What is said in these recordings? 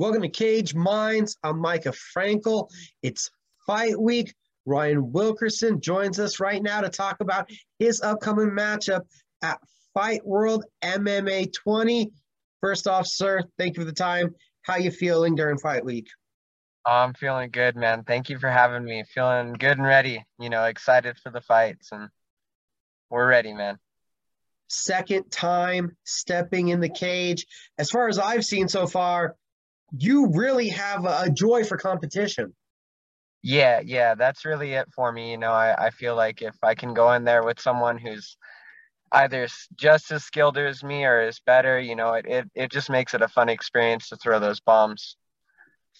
Welcome to Caged Minds. I'm Micah Frankel. It's fight week. Ryan Wilkirson joins us right now to talk about his upcoming matchup at Fight World MMA 20. First off, sir, thank you for the time. How you feeling during fight week? I'm feeling good, man. Thank you for having me. Feeling good and ready. You know, excited for the fights, and we're ready, man. Second time stepping in the cage. As far as I've seen so far, you really have a joy for competition. Yeah, yeah, that's really it for me. You know, I, I feel like if I can go in there with someone who's either just as skilled as me or is better, you know, it, it, it just makes it a fun experience to throw those bombs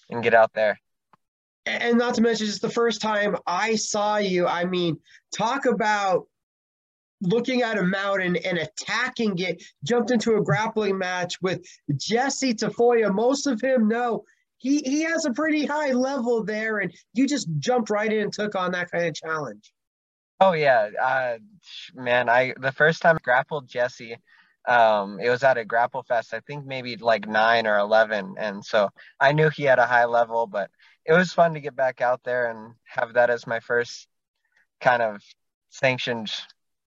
and get out there. And not to mention, just the first time I saw you, I mean, talk about looking at a mountain and attacking it, jumped into a grappling match with Jesse Tafoya. Most of him know he, he has a pretty high level there, and you just jumped right in and took on that kind of challenge. Oh yeah, uh, man! I the first time I grappled Jesse, um, it was at a grapple fest. I think maybe like nine or eleven, and so I knew he had a high level, but it was fun to get back out there and have that as my first kind of sanctioned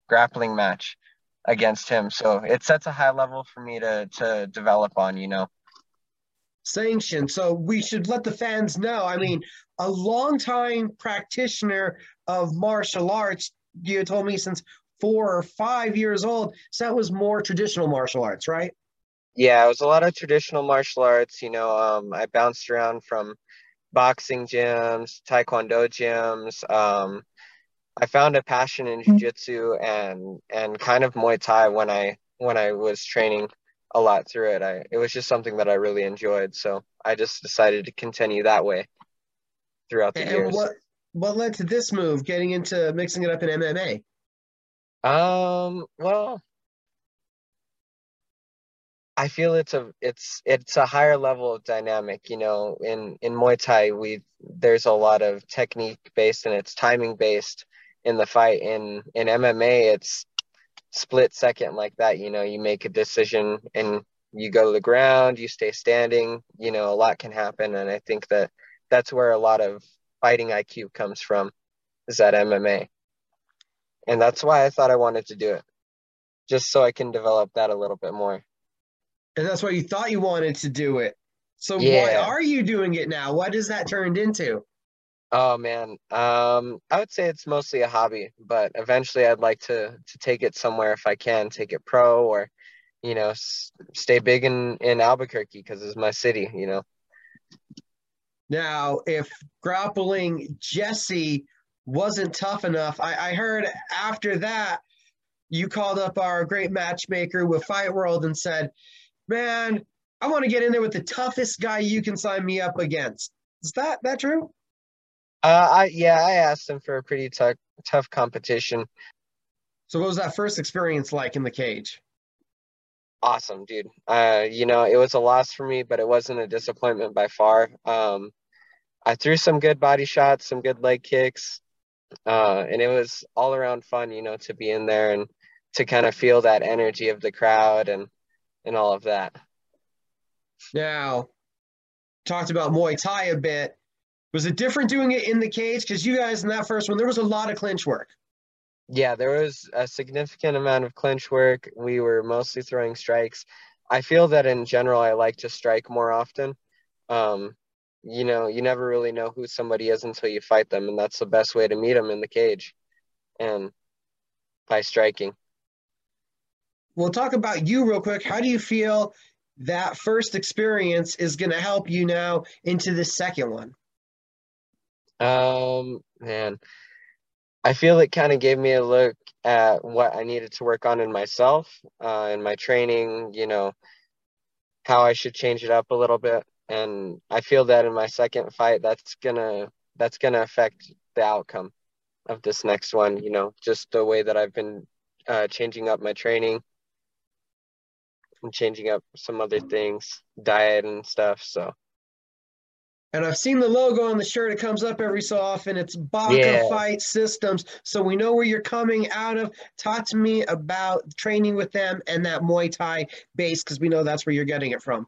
grappling match against him. So it sets a high level for me to to develop on, you know. Sanction. So we should let the fans know. I mean, a longtime practitioner of martial arts, you told me since four or five years old. So that was more traditional martial arts, right? Yeah, it was a lot of traditional martial arts. You know, um, I bounced around from boxing gyms, taekwondo gyms, um, I found a passion in mm-hmm. jiu-jitsu and and kind of Muay Thai when I when I was training a lot through it. I it was just something that I really enjoyed, so I just decided to continue that way throughout the and years. What what led to this move, getting into mixing it up in MMA? Um, well, I feel it's a it's it's a higher level of dynamic. You know, in in Muay Thai, we there's a lot of technique based and it's timing based in the fight. In in MMA, it's split second like that. You know, you make a decision and you go to the ground, you stay standing. You know, a lot can happen, and I think that that's where a lot of fighting IQ comes from, is that MMA, and that's why I thought I wanted to do it, just so I can develop that a little bit more. And that's why you thought you wanted to do it. So yeah. why are you doing it now? What has that turned into? Oh man, um, I would say it's mostly a hobby, but eventually I'd like to to take it somewhere if I can, take it pro or, you know, s- stay big in in Albuquerque because it's my city, you know. Now, if grappling Jesse wasn't tough enough, I, I heard after that you called up our great matchmaker with Fight World and said, "Man, I want to get in there with the toughest guy you can sign me up against." Is that that true? Uh, I yeah, I asked him for a pretty tough tough competition. So, what was that first experience like in the cage? Awesome, dude. Uh, you know, it was a loss for me, but it wasn't a disappointment by far. Um, I threw some good body shots, some good leg kicks, uh, and it was all around fun. You know, to be in there and to kind of feel that energy of the crowd and and all of that. Now, talked about Muay Thai a bit. Was it different doing it in the cage? Because you guys in that first one, there was a lot of clinch work. Yeah, there was a significant amount of clinch work. We were mostly throwing strikes. I feel that in general, I like to strike more often. Um, you know, you never really know who somebody is until you fight them, and that's the best way to meet them in the cage, and by striking. We'll talk about you real quick. How do you feel that first experience is going to help you now into the second one? Um, man, I feel it kind of gave me a look at what I needed to work on in myself, uh, in my training, you know, how I should change it up a little bit. And I feel that in my second fight, that's gonna that's gonna affect the outcome of this next one. You know, just the way that I've been uh, changing up my training and changing up some other things, diet and stuff. So and I've seen the logo on the shirt. It comes up every so often. It's Baka yeah. Fight Systems. So we know where you're coming out of. Talk to me about training with them and that Muay Thai base because we know that's where you're getting it from.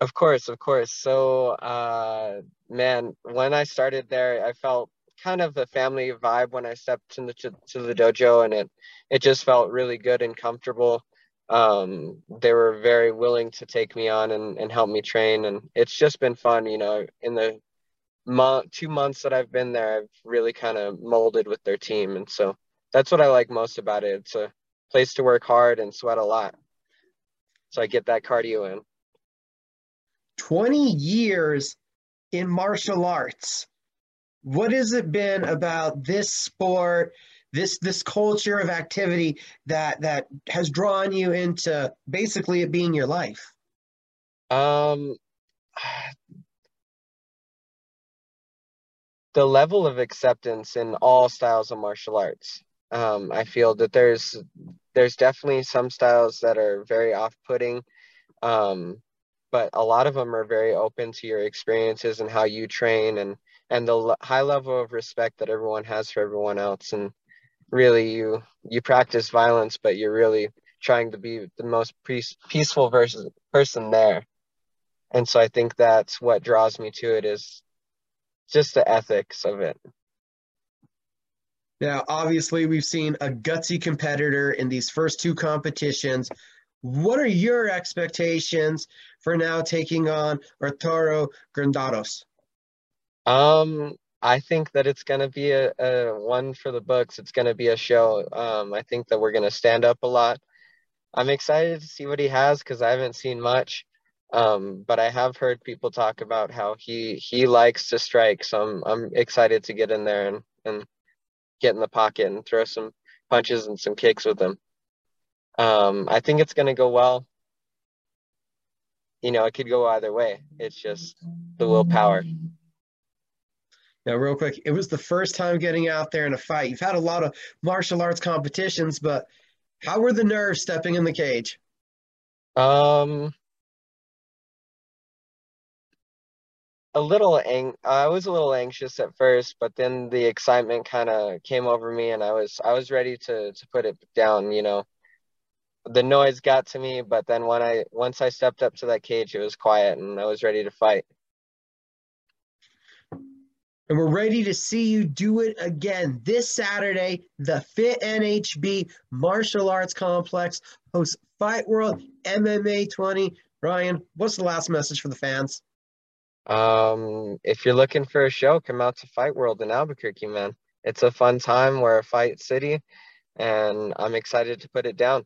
Of course, of course. So, uh, man, when I started there, I felt kind of the family vibe when I stepped into to, to the dojo, and it it just felt really good and comfortable. Um, they were very willing to take me on and, and help me train, and it's just been fun. You know, in the month, two months that I've been there, I've really kind of molded with their team, and so that's what I like most about it. It's a place to work hard and sweat a lot, so I get that cardio in. 20 years in martial arts. What has it been about this sport, this this culture of activity that that has drawn you into basically it being your life? Um the level of acceptance in all styles of martial arts. Um, I feel that there's there's definitely some styles that are very off-putting. Um, but a lot of them are very open to your experiences and how you train and and the high level of respect that everyone has for everyone else and really you you practice violence but you're really trying to be the most peace, peaceful versus person there. And so i think that's what draws me to it is just the ethics of it. Now obviously we've seen a gutsy competitor in these first two competitions. What are your expectations for now taking on Arturo Granados? Um, I think that it's going to be a, a one for the books. It's going to be a show. Um, I think that we're going to stand up a lot. I'm excited to see what he has because I haven't seen much. Um, but I have heard people talk about how he he likes to strike. So I'm I'm excited to get in there and and get in the pocket and throw some punches and some kicks with him. Um, I think it's going to go well. You know, it could go either way. It's just the willpower. Now, real quick, it was the first time getting out there in a fight. You've had a lot of martial arts competitions, but how were the nerves stepping in the cage? Um, a little ang- I was a little anxious at first, but then the excitement kind of came over me, and I was I was ready to to put it down. You know, the noise got to me, but then when I once I stepped up to that cage, it was quiet and I was ready to fight. And we're ready to see you do it again this Saturday. The Fit NHB Martial Arts Complex hosts Fight World MMA 20. Ryan, what's the last message for the fans? Um, if you're looking for a show, come out to Fight World in Albuquerque, man. It's a fun time. We're a fight city, and I'm excited to put it down.